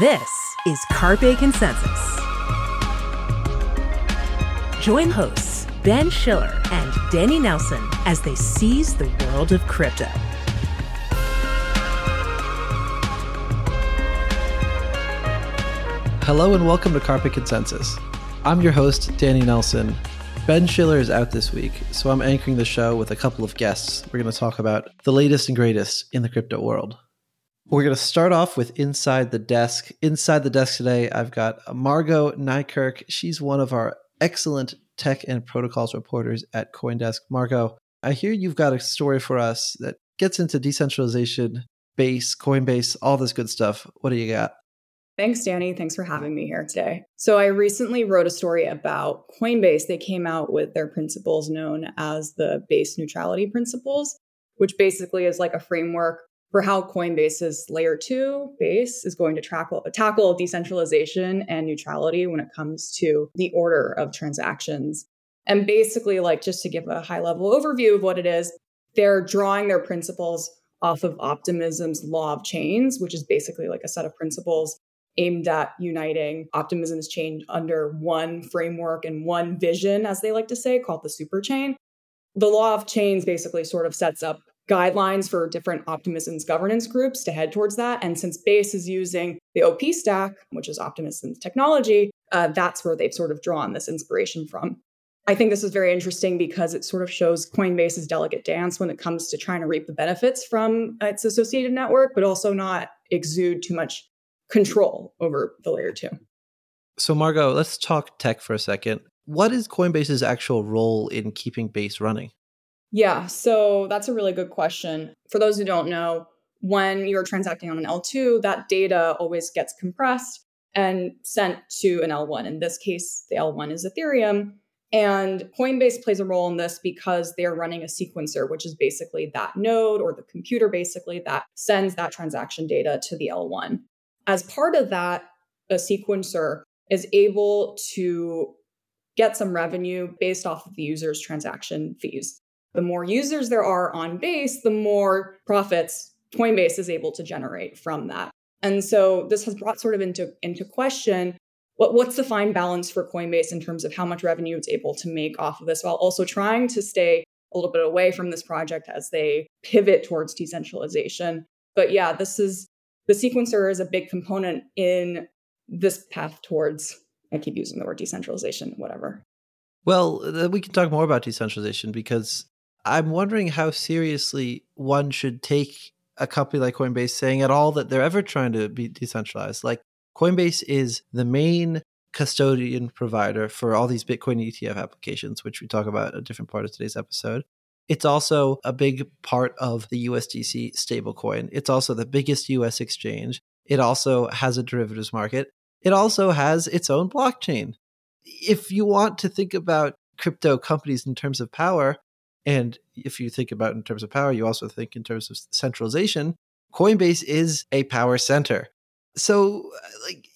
This is Carpe Consensus. Join hosts Ben Schiller and Danny Nelson as they seize the world of crypto. Hello and welcome to Carpe Consensus. I'm your host, Danny Nelson. Ben Schiller is out this week, so I'm anchoring the show with a couple of guests. We're going to talk about the latest and greatest in the crypto world. We're going to start off with Inside the Desk. Inside the Desk today, I've got Margaux Nijkerk. She's one of our excellent tech and protocols reporters at CoinDesk. Margaux, I hear you've got a story for us that gets into decentralization, base, Coinbase, all this good stuff. What do you got? Thanks, Danny. Thanks for having me here today. So, I recently wrote a story about Coinbase. They came out with their principles known as the base neutrality principles, which basically is like a framework for how Coinbase's layer two base is going to tackle, tackle decentralization and neutrality when it comes to the order of transactions. And basically, like just to give a high level overview of what it is, they're drawing their principles off of optimism's law of chains, which is basically like a set of principles aimed at uniting optimism's chain under one framework and one vision, as they like to say, called the super chain. The law of chains basically sort of sets up guidelines for different optimism's governance groups to head towards that. And since Base is using the OP stack, which is optimism's technology, uh, that's where they've sort of drawn this inspiration from. I think this is very interesting because it sort of shows Coinbase's delicate dance when it comes to trying to reap the benefits from its associated network, but also not exude too much control over the layer two. So, Margaux, let's talk tech for a second. What is Coinbase's actual role in keeping Base running? Yeah, so that's a really good question. For those who don't know, when you're transacting on an L2, that data always gets compressed and sent to an L1. In this case, the L1 is Ethereum. And Coinbase plays a role in this because they're running a sequencer, which is basically that node or the computer basically that sends that transaction data to the L1. As part of that, a sequencer is able to get some revenue based off of the user's transaction fees. The more users there are on base, the more profits Coinbase is able to generate from that. And so this has brought sort of into, into question what, what's the fine balance for Coinbase in terms of how much revenue it's able to make off of this while also trying to stay a little bit away from this project as they pivot towards decentralization. But yeah, this is the sequencer is a big component in this path towards, I keep using the word decentralization, whatever. Well, uh, we can talk more about decentralization because I'm wondering how seriously one should take a company like Coinbase saying at all that they're ever trying to be decentralized. Like Coinbase is the main custodian provider for all these Bitcoin ETF applications, which we talk about a different part of today's episode. It's also a big part of the USDC stablecoin. It's also the biggest US exchange. It also has a derivatives market. It also has its own blockchain. If you want to think about crypto companies in terms of power, and if you think about in terms of power, you also think in terms of centralization, Coinbase is a power center. So, uh, like,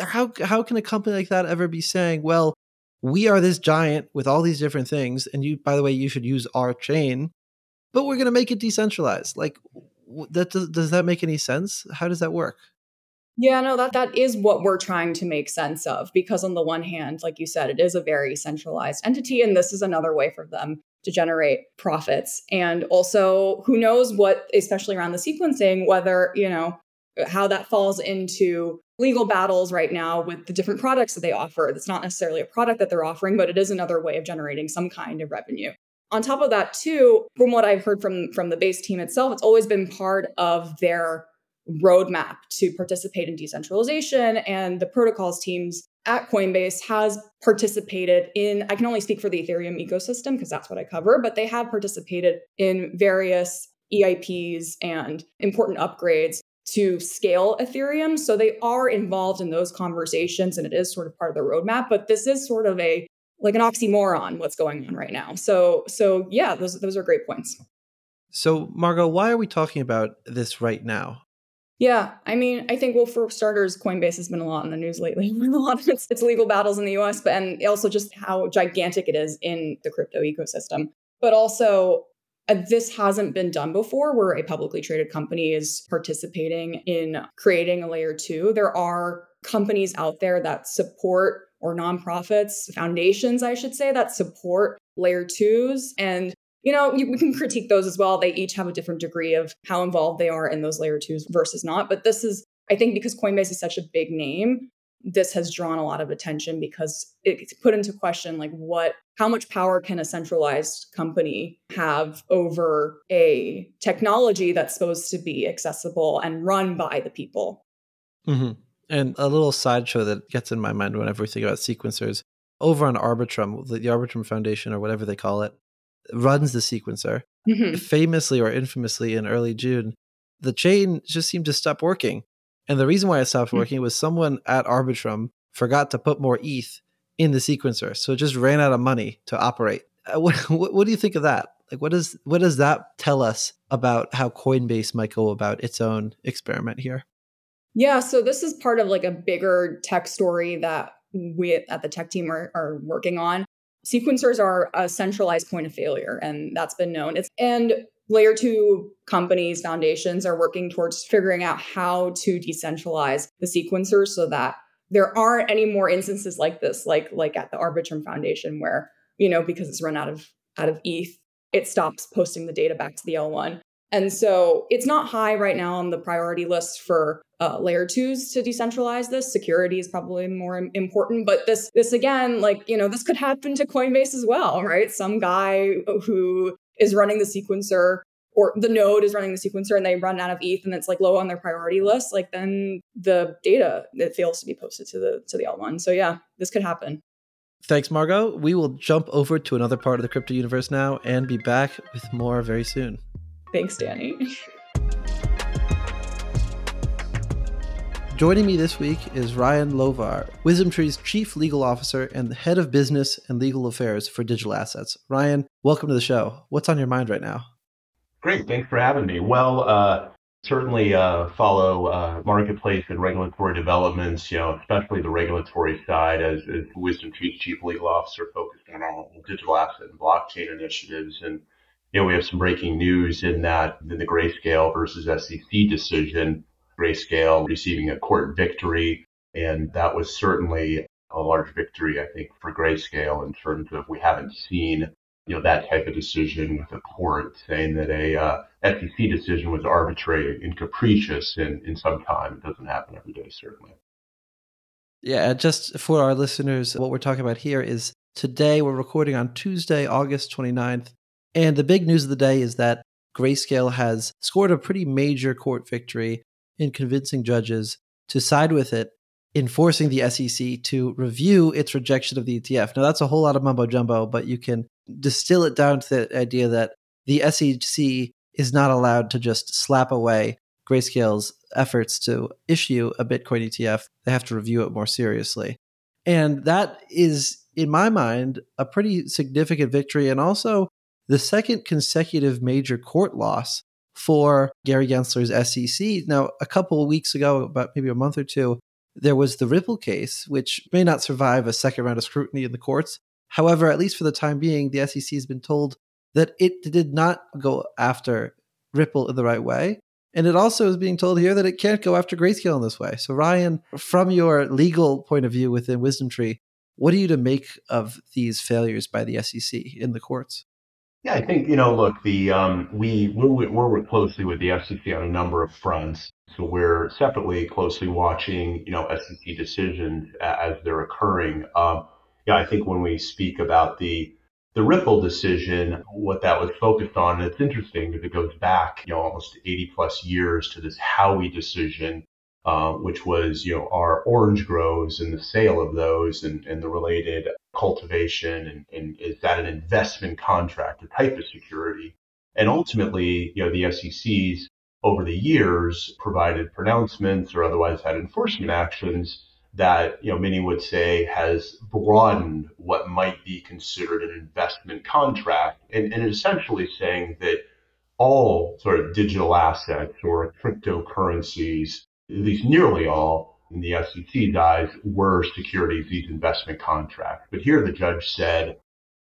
how how can a company like that ever be saying, "Well, we are this giant with all these different things and you by the way you should use our chain but we're going to make it decentralized. Like that does, does that make any sense? How does that work? Yeah no that that is what we're trying to make sense of because on the one hand like you said it is a very centralized entity and this is another way for them to generate profits. And also, who knows what, especially around the sequencing, whether, you know, how that falls into legal battles right now with the different products that they offer. It's not necessarily a product that they're offering, but it is another way of generating some kind of revenue. On top of that, too, from what I've heard from, from the base team itself, it's always been part of their roadmap to participate in decentralization. And the protocols teams at Coinbase has participated in, I can only speak for the Ethereum ecosystem because that's what I cover, but they have participated in various EIPs and important upgrades to scale Ethereum. So they are involved in those conversations and it is sort of part of the roadmap, but this is sort of a like an oxymoron what's going on right now. So so yeah, those those are great points. So Margaux, why are we talking about this right now? Yeah, I mean, I think well, for starters, Coinbase has been a lot in the news lately. With a lot of its, its legal battles in the U.S., but and also just how gigantic it is in the crypto ecosystem. But also, uh, this hasn't been done before, where a publicly traded company is participating in creating a layer two. There are companies out there that support or nonprofits, foundations, I should say, that support layer twos. And you know, you, we can critique those as well. They each have a different degree of how involved they are in those layer twos versus not. But this is, I think, because Coinbase is such a big name, this has drawn a lot of attention because it's put into question like what how much power can a centralized company have over a technology that's supposed to be accessible and run by the people mm-hmm. and a little sideshow that gets in my mind whenever we think about sequencers over on arbitrum the arbitrum foundation or whatever they call it runs the sequencer. Mm-hmm. Famously or infamously in early June, the chain just seemed to stop working. And the reason why it stopped mm-hmm. working was someone at Arbitrum forgot to put more ETH in the sequencer. So it just ran out of money to operate. Uh, what, what, what do you think of that? Like, what does what does that tell us about how Coinbase might go about its own experiment here? Yeah, so this is part of like a bigger tech story that we at the tech team are, are working on sequencers are a centralized point of failure and that's been known. It's and layer 2 companies foundations are working towards figuring out how to decentralize the sequencers so that there aren't any more instances like this like like at the arbitrum foundation where you know because it's run out of out of eth it stops posting the data back to the l1 and so it's not high right now on the priority list for uh, layer twos to decentralize this. Security is probably more important, but this this again, like you know, this could happen to Coinbase as well, right? Some guy who is running the sequencer or the node is running the sequencer and they run out of ETH and it's like low on their priority list, like then the data it fails to be posted to the to the L1. So yeah, this could happen. Thanks, Margaux. We will jump over to another part of the crypto universe now and be back with more very soon. Thanks, Danny. Joining me this week is Ryan Louvar, WisdomTree's Chief Legal Officer and the Head of Business and Legal Affairs for Digital Assets. Ryan, welcome to the show. What's on your mind right now? Great. Thanks for having me. Well, uh, certainly uh, follow uh, marketplace and regulatory developments, you know, especially the regulatory side as, as WisdomTree's Chief Legal Officer focused on all digital asset and blockchain initiatives. And you know, we have some breaking news in that in the Grayscale versus SEC decision, Grayscale receiving a court victory. And that was certainly a large victory, I think, for Grayscale in terms of we haven't seen, you know, that type of decision with a court saying that a uh, SEC decision was arbitrary and capricious in, in some time. It doesn't happen every day, certainly. Yeah, just for our listeners, what we're talking about here is today we're recording on Tuesday, August 29th. And the big news of the day is that Grayscale has scored a pretty major court victory in convincing judges to side with it, enforcing the SEC to review its rejection of the ETF. Now, that's a whole lot of mumbo jumbo, but you can distill it down to the idea that the SEC is not allowed to just slap away Grayscale's efforts to issue a Bitcoin ETF. They have to review it more seriously. And that is, in my mind, a pretty significant victory and also the second consecutive major court loss for Gary Gensler's SEC. Now, a couple of weeks ago, about maybe a month or two, there was the Ripple case, which may not survive a second round of scrutiny in the courts. However, at least for the time being, the SEC has been told that it did not go after Ripple in the right way. And it also is being told here that it can't go after Grayscale in this way. So, Ryan, from your legal point of view within WisdomTree, what are you to make of these failures by the SEC in the courts? Yeah, I think you know. Look, the um, we we work closely with the SEC on a number of fronts. So we're separately closely watching, you know, SEC decisions as they're occurring. Um, yeah, I think when we speak about the the Ripple decision, what that was focused on, and it's interesting because it goes back, you know, almost 80 plus years to this Howey decision, uh, which was, you know, our orange groves and the sale of those and, and the related cultivation and, and is that an investment contract, a type of security? And ultimately, you know, the SEC's over the years provided pronouncements or otherwise had enforcement actions that you know many would say has broadened what might be considered an investment contract and, and essentially saying that all sort of digital assets or cryptocurrencies, at least nearly all, in the SEC's eyes, were securities, these investment contracts. But here the judge said,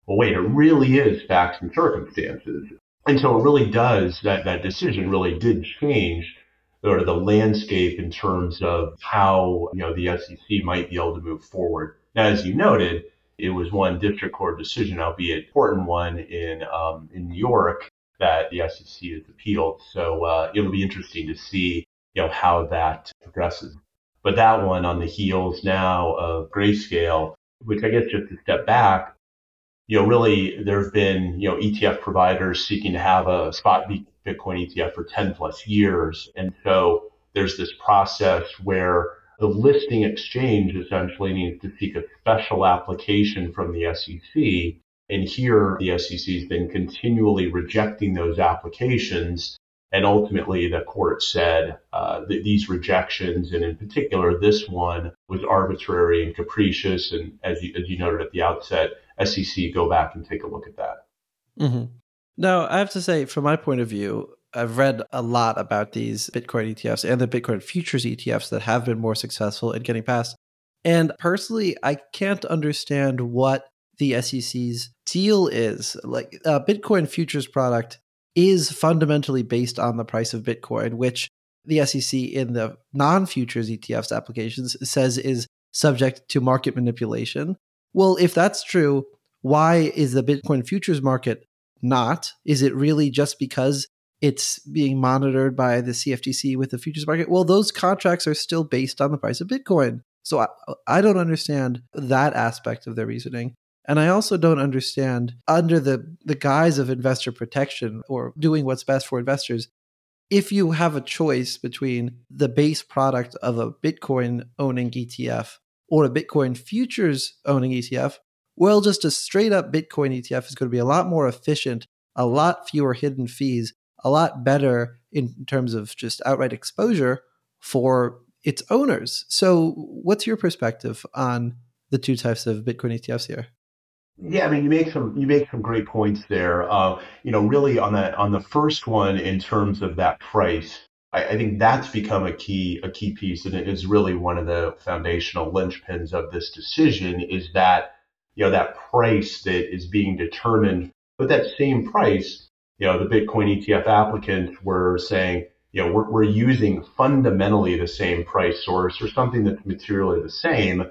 well, wait, it really is facts and circumstances. And so it really does, that, that decision really did change sort of the landscape in terms of how, you know, the SEC might be able to move forward. Now, as you noted, it was one district court decision, albeit important one in, um, in New York that the SEC has appealed. So uh, it'll be interesting to see, you know, how that progresses. But that one on the heels now of grayscale, which I guess just to step back, you know, really there have been, you know, ETF providers seeking to have a spot Bitcoin ETF for 10 plus years. And so there's this process where the listing exchange essentially needs to seek a special application from the SEC. And here the SEC has been continually rejecting those applications. And ultimately, the court said uh, that these rejections, and in particular this one, was arbitrary and capricious. And as you, as you noted at the outset, SEC go back and take a look at that. Mm-hmm. Now, I have to say, from my point of view, I've read a lot about these Bitcoin ETFs and the Bitcoin futures ETFs that have been more successful in getting past. And personally, I can't understand what the SEC's deal is. Like, a Bitcoin futures product is fundamentally based on the price of Bitcoin, which the SEC in the non futures ETFs applications says is subject to market manipulation. Well, if that's true, why is the Bitcoin futures market not? Is it really just because it's being monitored by the CFTC with the futures market? Well, those contracts are still based on the price of Bitcoin. So I, I don't understand that aspect of their reasoning. And I also don't understand, under the, the guise of investor protection or doing what's best for investors, if you have a choice between the base product of a Bitcoin owning ETF or a Bitcoin futures owning ETF, well, just a straight up Bitcoin ETF is going to be a lot more efficient, a lot fewer hidden fees, a lot better in terms of just outright exposure for its owners. So, what's your perspective on the two types of Bitcoin ETFs here? Yeah, I mean, you make some you make some great points there. Uh, you know, really on that on the first one in terms of that price, I, I, think that's become a key a key piece, and it is really one of the foundational linchpins of this decision. Is that you know, that price that is being determined. But that same price, you know, the Bitcoin ETF applicants were saying, you know, we're, we're using fundamentally the same price source or something that's materially the same.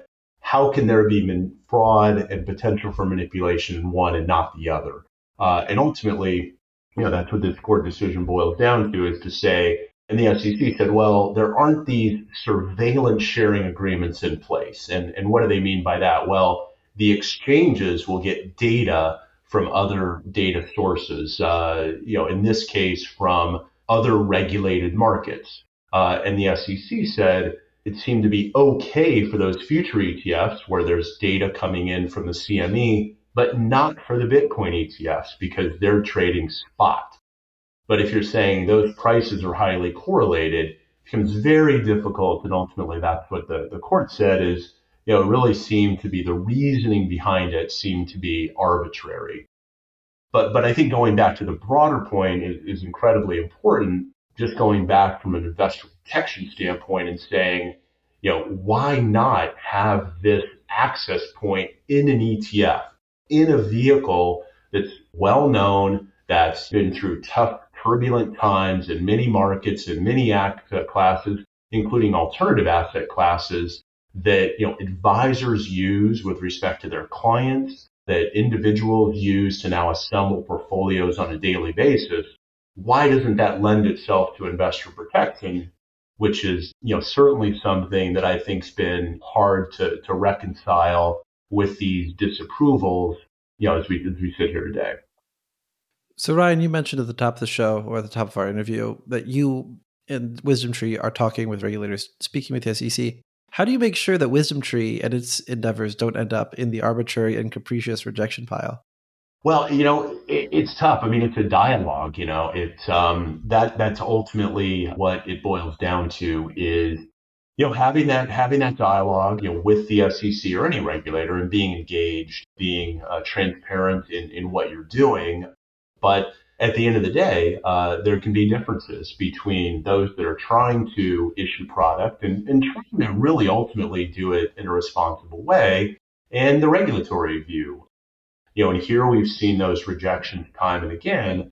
How can there be fraud and potential for manipulation in one and not the other? Uh, and ultimately, you know, that's what this court decision boils down to is to say, and the SEC said, well, there aren't these surveillance sharing agreements in place. And, and what do they mean by that? Well, the exchanges will get data from other data sources, uh, you know, in this case, from other regulated markets. Uh, and the SEC said it seemed to be okay for those future ETFs where there's data coming in from the CME, but not for the Bitcoin ETFs because they're trading spot. But if you're saying those prices are highly correlated, it becomes very difficult. And ultimately, that's what the, the court said is you know, it really seemed to be the reasoning behind it seemed to be arbitrary. But, but I think going back to the broader point is, is incredibly important. Just going back from an investor protection standpoint and saying, you know, why not have this access point in an ETF, in a vehicle that's well known, that's been through tough, turbulent times in many markets and many asset classes, including alternative asset classes, that you know advisors use with respect to their clients that individuals use to now assemble portfolios on a daily basis, why doesn't that lend itself to investor protection, which is, you know, certainly something that I think's been hard to, to reconcile with these disapprovals, you know, as we, as we sit here today. So, Ryan, you mentioned at the top of the show or at the top of our interview that you and WisdomTree are talking with regulators, speaking with the SEC. How do you make sure that WisdomTree and its endeavors don't end up in the arbitrary and capricious rejection pile? Well, you know, it, it's tough. I mean, it's a dialogue. You know, it's um, that that's ultimately what it boils down to is you know having that having that dialogue you know with the SEC or any regulator and being engaged, being uh, transparent in in what you're doing, but at the end of the day, uh, there can be differences between those that are trying to issue product and, and trying to really ultimately do it in a responsible way and the regulatory view. You know, and here we've seen those rejections time and again.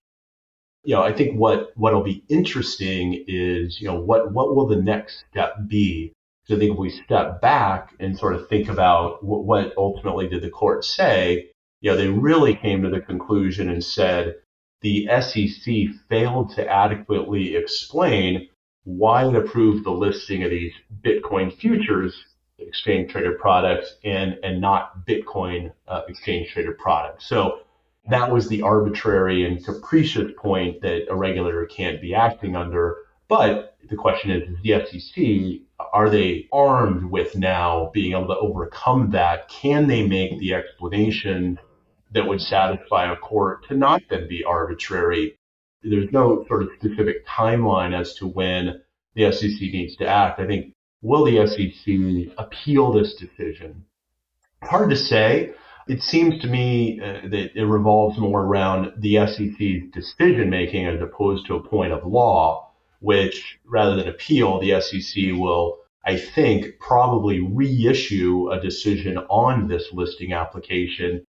You know, I think what what'll be interesting is, you know, what what will the next step be? So I think if we step back and sort of think about what, what ultimately did the court say, you know, they really came to the conclusion and said, the SEC failed to adequately explain why it approved the listing of these Bitcoin futures exchange traded products and, and not Bitcoin uh, exchange traded products. So that was the arbitrary and capricious point that a regulator can't be acting under. But the question is, the SEC, are they armed with now being able to overcome that? Can they make the explanation that would satisfy a court to not then be arbitrary. There's no sort of specific timeline as to when the SEC needs to act. I think, will the SEC appeal this decision? Hard to say. It seems to me uh, that it revolves more around the SEC's decision making as opposed to a point of law, which rather than appeal, the SEC will, I think, probably reissue a decision on this listing application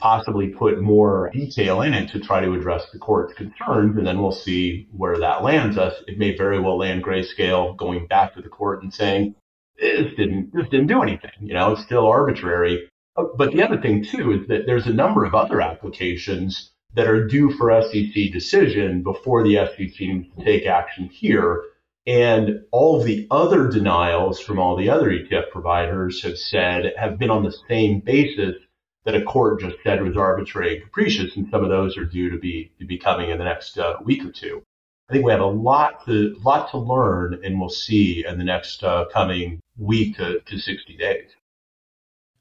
possibly put more detail in it to try to address the court's concerns, and then we'll see where that lands us. It may very well land grayscale going back to the court and saying this didn't this didn't do anything. You know, it's still arbitrary. Uh, but the other thing too is that there's a number of other applications that are due for SEC decision before the SEC needs to take action here. And all of the other denials from all the other ETF providers have said have been on the same basis that a court just said was arbitrary and capricious, and some of those are due to be to be coming in the next uh, week or two. I think we have a lot to lot to learn, and we'll see in the next uh, coming week to, to 60 days.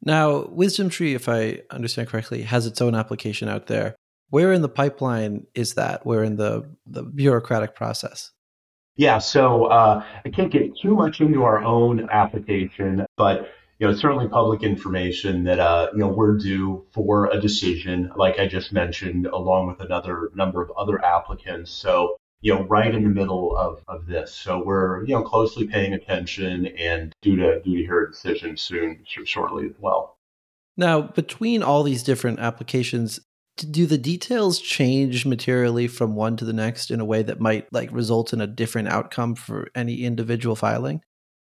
Now, WisdomTree, if I understand correctly, has its own application out there. Where in the pipeline is that? Where in the, the bureaucratic process? Yeah, so uh, I can't get too much into our own application, but you know, it's certainly public information that, uh, you know, we're due for a decision, like I just mentioned, along with another number of other applicants. So, you know, right in the middle of, of this. So we're, you know, closely paying attention and due to, due to hear a decision soon, shortly as well. Now, between all these different applications, do the details change materially from one to the next in a way that might like result in a different outcome for any individual filing?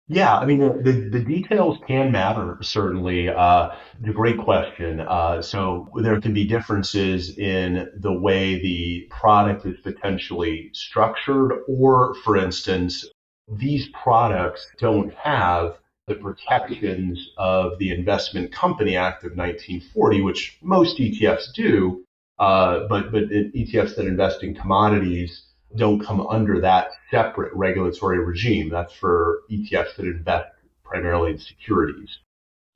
Yeah, I mean, the, the details can matter, certainly. Uh, great question. Uh, so there can be differences in the way the product is potentially structured, or, for instance, these products don't have the protections of the Investment Company Act of 1940, which most ETFs do, uh, but, but ETFs that invest in commodities don't come under that separate regulatory regime. That's for ETFs that invest primarily in securities.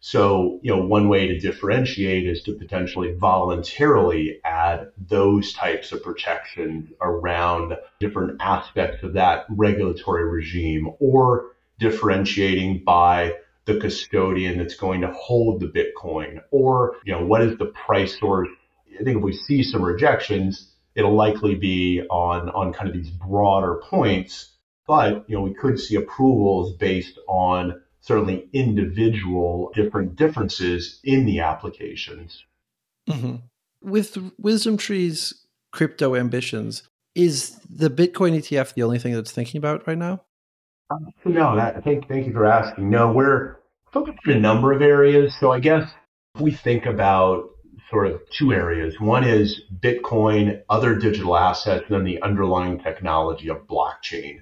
So, you know, one way to differentiate is to potentially voluntarily add those types of protections around different aspects of that regulatory regime or differentiating by the custodian that's going to hold the Bitcoin or, you know, what is the price source? I think if we see some rejections, it'll likely be on on kind of these broader points. But you know, we could see approvals based on certainly individual different differences in the applications. Mm-hmm. With WisdomTree's crypto ambitions, is the Bitcoin ETF the only thing that's thinking about right now? Um, no, that, thank, thank you for asking. No, we're focused in a number of areas. So I guess if we think about sort of two areas. One is Bitcoin, other digital assets, and then the underlying technology of blockchain.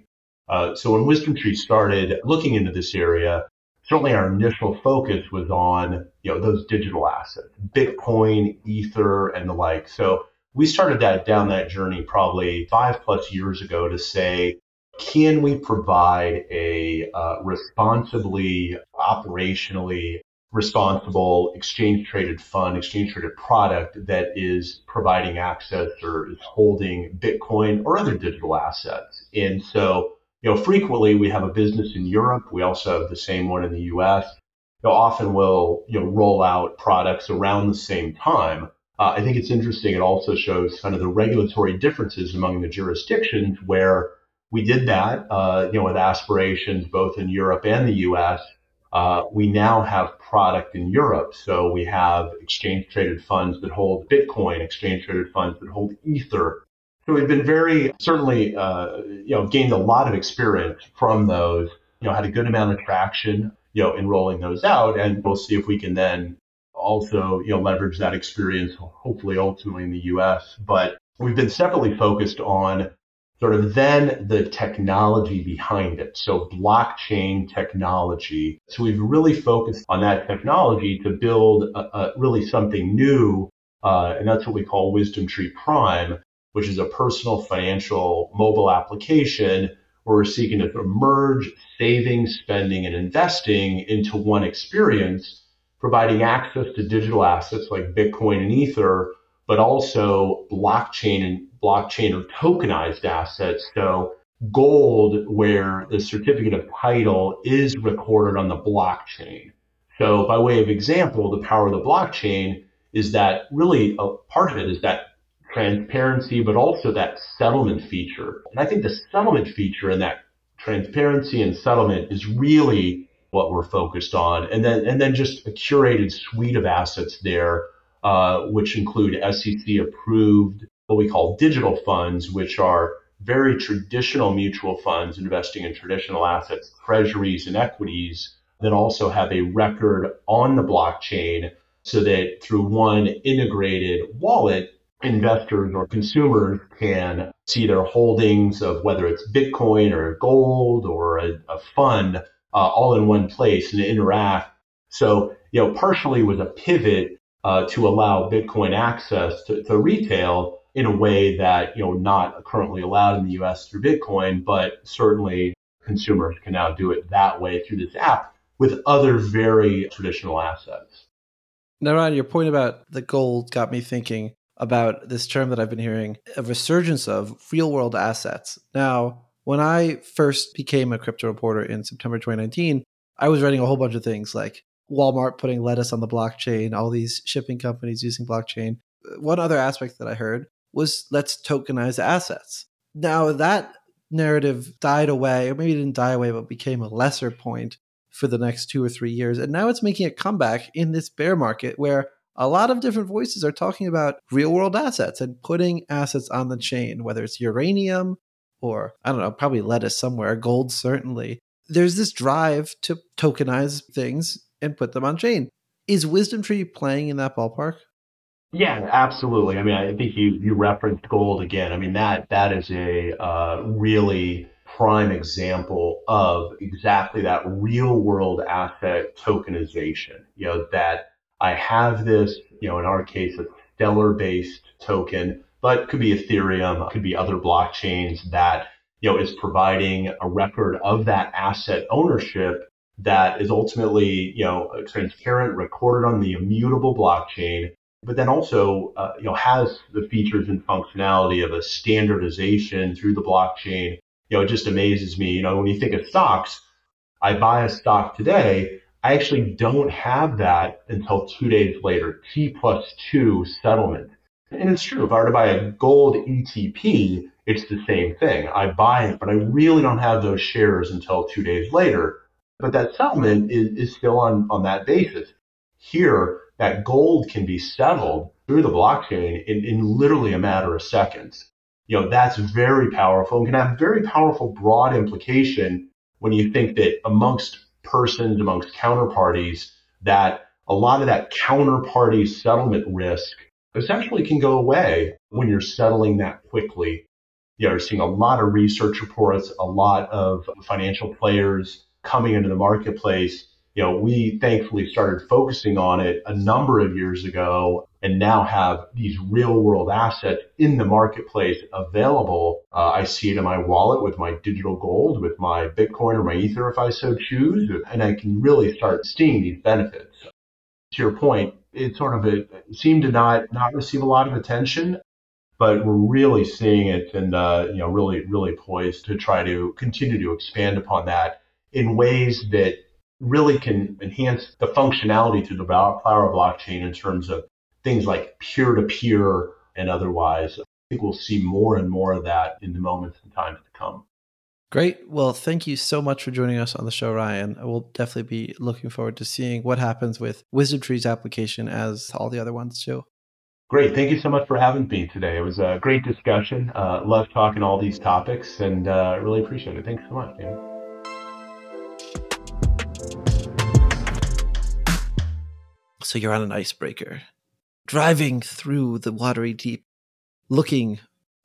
Uh, so when WisdomTree started looking into this area, certainly our initial focus was on you know those digital assets, Bitcoin, Ether, and the like. So we started that down that journey probably five plus years ago to say, can we provide a uh, responsibly, operationally responsible exchange traded fund, exchange traded product that is providing access or is holding Bitcoin or other digital assets. And so, you know, frequently we have a business in Europe. We also have the same one in the US. You know, often we'll, you know, roll out products around the same time. Uh, I think it's interesting. It also shows kind of the regulatory differences among the jurisdictions where we did that, uh, you know, with aspirations both in Europe and the US uh, we now have product in Europe. So we have exchange traded funds that hold Bitcoin, exchange traded funds that hold Ether. So we've been very certainly, uh, you know, gained a lot of experience from those. You know, had a good amount of traction, you know, in rolling those out, and we'll see if we can then also, you know, leverage that experience, hopefully, ultimately in the U.S. But we've been separately focused on sort of then the technology behind it. So blockchain technology. So we've really focused on that technology to build a, a really something new. Uh, and that's what we call WisdomTree Prime, which is a personal financial mobile application where we're seeking to merge saving, spending, and investing into one experience, providing access to digital assets like Bitcoin and Ether but also blockchain and blockchain or tokenized assets. So gold, where the certificate of title is recorded on the blockchain. So by way of example, the power of the blockchain is that really a part of it is that transparency, but also that settlement feature. And I think the settlement feature and that transparency and settlement is really what we're focused on. And then, and then just a curated suite of assets there uh, which include SEC approved, what we call digital funds, which are very traditional mutual funds investing in traditional assets, treasuries, and equities that also have a record on the blockchain so that through one integrated wallet, investors or consumers can see their holdings of whether it's Bitcoin or gold or a, a fund uh, all in one place and interact. So, you know, partially was a pivot uh, to allow Bitcoin access to, to, retail in a way that you know not currently allowed in the U.S. through Bitcoin, but certainly consumers can now do it that way through this app with other very traditional assets. Now, Ryan, your point about the gold got me thinking about this term that I've been hearing a resurgence of real world assets. Now, when I first became a crypto reporter in September 2019, I was writing a whole bunch of things like Walmart putting lettuce on the blockchain, all these shipping companies using blockchain. One other aspect that I heard was let's tokenize assets. Now that narrative died away, or maybe it didn't die away, but became a lesser point for the next two or three years. And now it's making a comeback in this bear market where a lot of different voices are talking about real world assets and putting assets on the chain, whether it's uranium or I don't know, probably lettuce somewhere, gold certainly. There's this drive to tokenize things and put them on chain. Is WisdomTree playing in that ballpark? Yeah, absolutely. I mean, I think you you referenced gold again. I mean that that is a uh, really prime example of exactly that real world asset tokenization. You know that I have this, you know, in our case, a stellar based token, but could be Ethereum, could be other blockchains that you know is providing a record of that asset ownership that is ultimately, you know, transparent, recorded on the immutable blockchain, but then also, uh, you know, has the features and functionality of a standardization through the blockchain. You know, it just amazes me. You know, when you think of stocks, I buy a stock today. I actually don't have that until two days later, T plus two settlement. And it's true. If I were to buy a gold ETP, it's the same thing. I buy it, but I really don't have those shares until two days later. But that settlement is, is still on, on that basis. Here, that gold can be settled through the blockchain in, in literally a matter of seconds. You know, that's very powerful and can have very powerful broad implication when you think that amongst persons, amongst counterparties that a lot of that counterparty settlement risk essentially can go away when you're settling that quickly. You're seeing a lot of research reports, a lot of financial players coming into the marketplace. You know, we thankfully started focusing on it a number of years ago and now have these real world assets in the marketplace available. Uh, I see it in my wallet with my digital gold, with my Bitcoin or my Ether if I so choose, and I can really start seeing these benefits. To your point, it sort of it seemed to not not receive a lot of attention, but we're really seeing it and uh, you know really really poised to try to continue to expand upon that in ways that really can enhance the functionality to the Power blockchain in terms of things like peer to peer and otherwise. I think we'll see more and more of that in the moments and times to come. Great. Well, thank you so much for joining us on the show, Ryan. I will definitely be looking forward to seeing what happens with WisdomTree's application as all the other ones too. Great. Thank you so much for having me today. It was a great discussion. Uh, love talking all these topics and uh, really appreciate it. Thanks so much, man. So you're on an icebreaker, driving through the watery deep, looking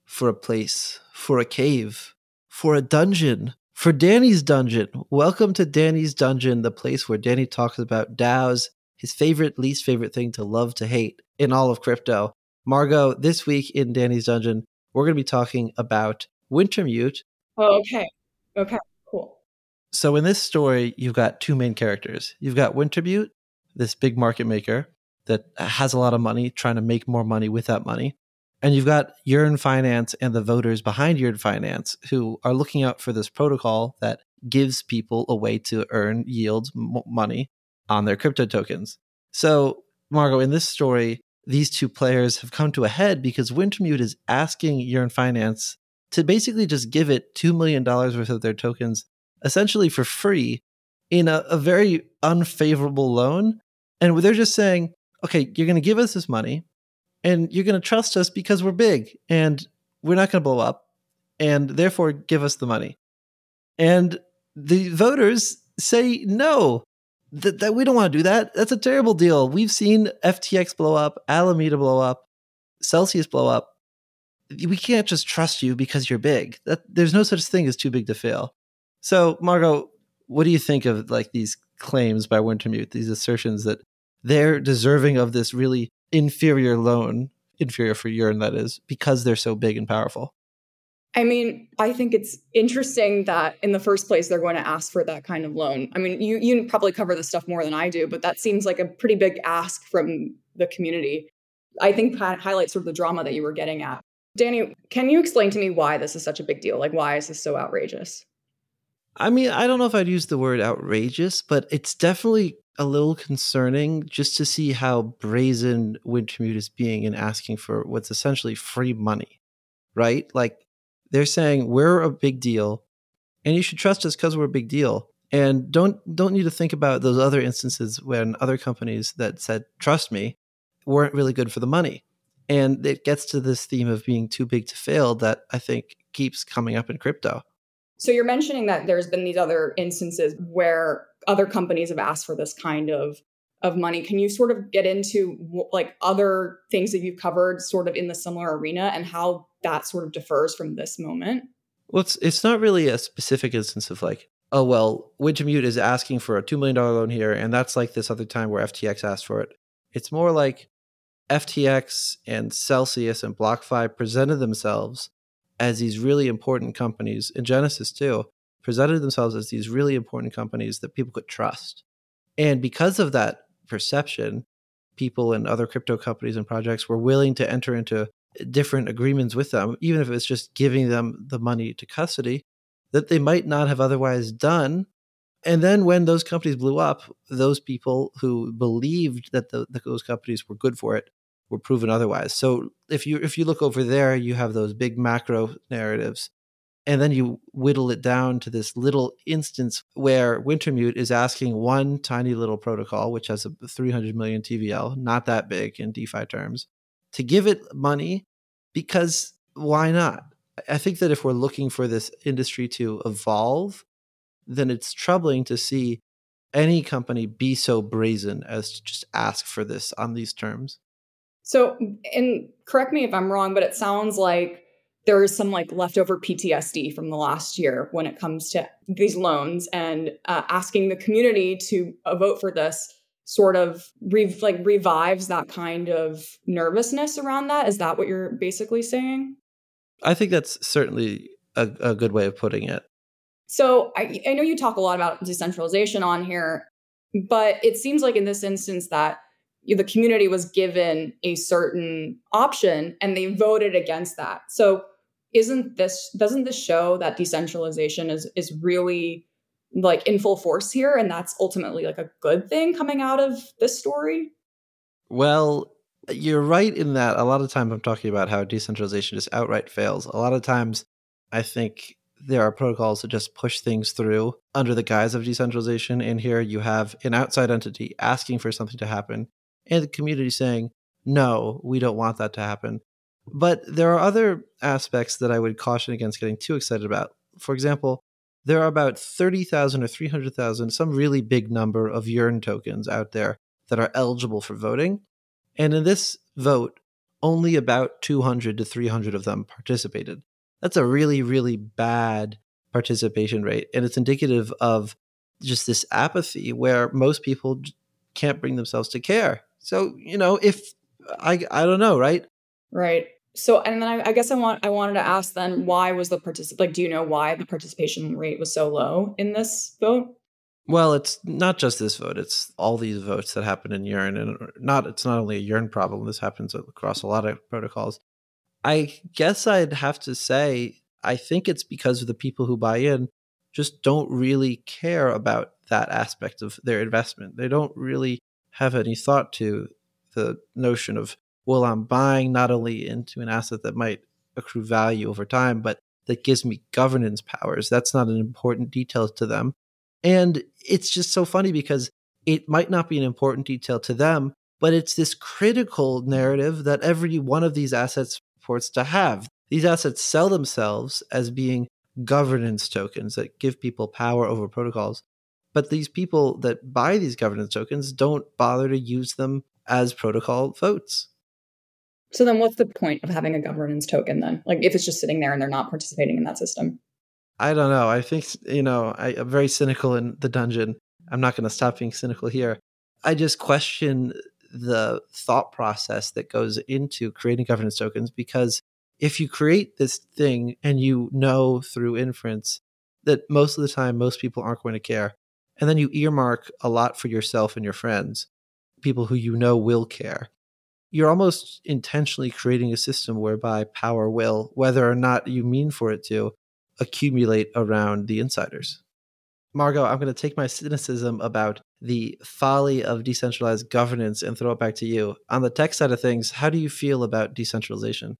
for a place, for a cave for a dungeon, for Danny's Dungeon. Welcome to Danny's Dungeon, the place where Danny talks about DAOs, his favorite, least favorite thing to love to hate in all of crypto. Margaux, this week in Danny's Dungeon, we're going to be talking about Wintermute. Oh, okay. Okay, cool. So in this story, you've got two main characters. You've got Wintermute, this big market maker that has a lot of money, trying to make more money with that money. And you've got Yearn Finance and the voters behind Yearn Finance who are looking out for this protocol that gives people a way to earn yield m- money on their crypto tokens. So, Margaux, in this story, these two players have come to a head because Wintermute is asking Yearn Finance to basically just give it $2 million worth of their tokens essentially for free in a, a very unfavorable loan. And they're just saying, okay, you're going to give us this money and you're going to trust us because we're big and we're not going to blow up and therefore give us the money. And the voters say no, that, that we don't want to do that. That's a terrible deal. We've seen FTX blow up, Alameda blow up, Celsius blow up. We can't just trust you because you're big. That there's no such thing as too big to fail. So, Margaux, what do you think of like these claims by Wintermute, these assertions that they're deserving of this really inferior loan, inferior for Yearn, that is, because they're so big and powerful. I mean, I think it's interesting that in the first place they're going to ask for that kind of loan. I mean, you you probably cover this stuff more than I do, but that seems like a pretty big ask from the community. I think that highlights sort of the drama that you were getting at. Danny, can you explain to me why this is such a big deal? Like why is this so outrageous? I mean, I don't know if I'd use the word outrageous, but it's definitely a little concerning just to see how brazen Wintermute is being in asking for what's essentially free money, right? Like they're saying we're a big deal, and you should trust us because we're a big deal. And don't don't need to think about those other instances when other companies that said trust me weren't really good for the money. And it gets to this theme of being too big to fail that I think keeps coming up in crypto. So you're mentioning that there's been these other instances where other companies have asked for this kind of of money. Can you sort of get into like other things that you've covered sort of in the similar arena and how that sort of differs from this moment? Well, it's it's not really a specific instance of like, oh well, Wintermute is asking for a two million dollar loan here, and that's like this other time where FTX asked for it. It's more like FTX and Celsius and BlockFi presented themselves as these really important companies, and Genesis too, presented themselves as these really important companies that people could trust. And because of that perception, people and other crypto companies and projects were willing to enter into different agreements with them, even if it's just giving them the money to custody that they might not have otherwise done. And then when those companies blew up, those people who believed that, the, those companies were good for it were proven otherwise. So if you if you look over there, you have those big macro narratives, and then you whittle it down to this little instance where Wintermute is asking one tiny little protocol, which has a 300 million TVL, not that big in DeFi terms, to give it money because why not? I think that if we're looking for this industry to evolve, then it's troubling to see any company be so brazen as to just ask for this on these terms? So, and correct me if I'm wrong, but it sounds like there is some like leftover PTSD from the last year when it comes to these loans and uh, asking the community to uh, vote for this sort of re- like revives that kind of nervousness around that. Is that what you're basically saying? I think that's certainly a, a good way of putting it. So I, I know you talk a lot about decentralization on here, but it seems like in this instance that the community was given a certain option and they voted against that. So isn't this doesn't this show that decentralization is is really like in full force here and that's ultimately like a good thing coming out of this story? Well, you're right in that a lot of times I'm talking about how decentralization just outright fails. A lot of times I think there are protocols that just push things through under the guise of decentralization. And here you have an outside entity asking for something to happen and the community saying, no, we don't want that to happen. But there are other aspects that I would caution against getting too excited about. For example, there are about 30,000 or 300,000, some really big number of Yearn tokens out there that are eligible for voting. And in this vote, only about 200 to 300 of them participated. That's a really, really bad participation rate. And it's indicative of just this apathy where most people can't bring themselves to care. So, you know, if I, I don't know, right? Right. So, and then I, I guess I want I wanted to ask then why was the particip like do you know why the participation rate was so low in this vote? Well, it's not just this vote; it's all these votes that happen in Yearn, and not it's not only a Yearn problem. This happens across a lot of protocols. I guess I'd have to say I think it's because of the people who buy in just don't really care about that aspect of their investment. They don't really have any thought to the notion of well, I'm buying not only into an asset that might accrue value over time, but that gives me governance powers. That's not an important detail to them. And it's just so funny because it might not be an important detail to them, but it's this critical narrative that every one of these assets purports to have. These assets sell themselves as being governance tokens that give people power over protocols. But these people that buy these governance tokens don't bother to use them as protocol votes. So then what's the point of having a governance token then? Like if it's just sitting there and they're not participating in that system? I don't know. I think, you know, I, am very cynical in the dungeon. I'm not going to stop being cynical here. I just question the thought process that goes into creating governance tokens because if you create this thing and you know through inference that most of the time most people aren't going to care, and then you earmark a lot for yourself and your friends, people who you know will care, you're almost intentionally creating a system whereby power will, whether or not you mean for it to, accumulate around the insiders. Margaux, I'm going to take my cynicism about the folly of decentralized governance and throw it back to you. On the tech side of things, how do you feel about decentralization?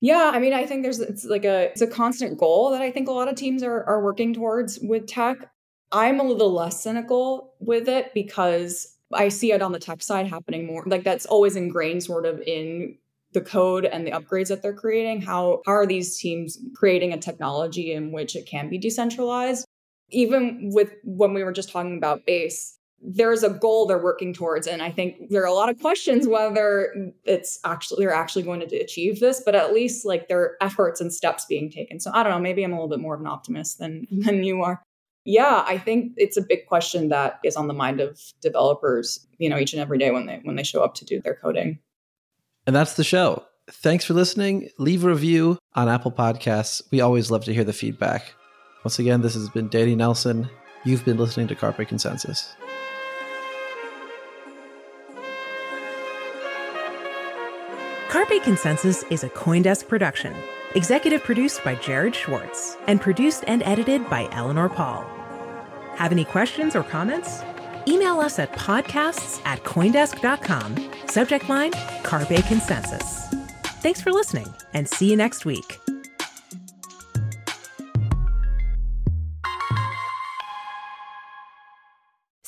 Yeah, I mean, I think there's it's like a it's a constant goal that I think a lot of teams are are working towards with tech. I'm a little less cynical with it because I see it on the tech side happening more. Like that's always ingrained sort of in the code and the upgrades that they're creating. How, how are these teams creating a technology in which it can be decentralized? Even with when we were just talking about Base, there's a goal they're working towards and i think there are a lot of questions whether it's actually they're actually going to achieve this but at least like there are efforts and steps being taken so i don't know maybe i'm a little bit more of an optimist than than you are yeah, I think it's a big question that is on the mind of developers, you know, each and every day when they when they show up to do their coding. And that's the show. Thanks for listening. Leave a review on Apple Podcasts. We always love to hear the feedback. Once again, this has been Danny Nelson. You've been listening to Carpe Consensus. Carpe Consensus is a CoinDesk production. Executive produced by Jared Schwartz and produced and edited by Eleanor Pahl. Have any questions or comments? Email us at podcasts at CoinDesk.com. Subject line Carpe Consensus. Thanks for listening and see you next week.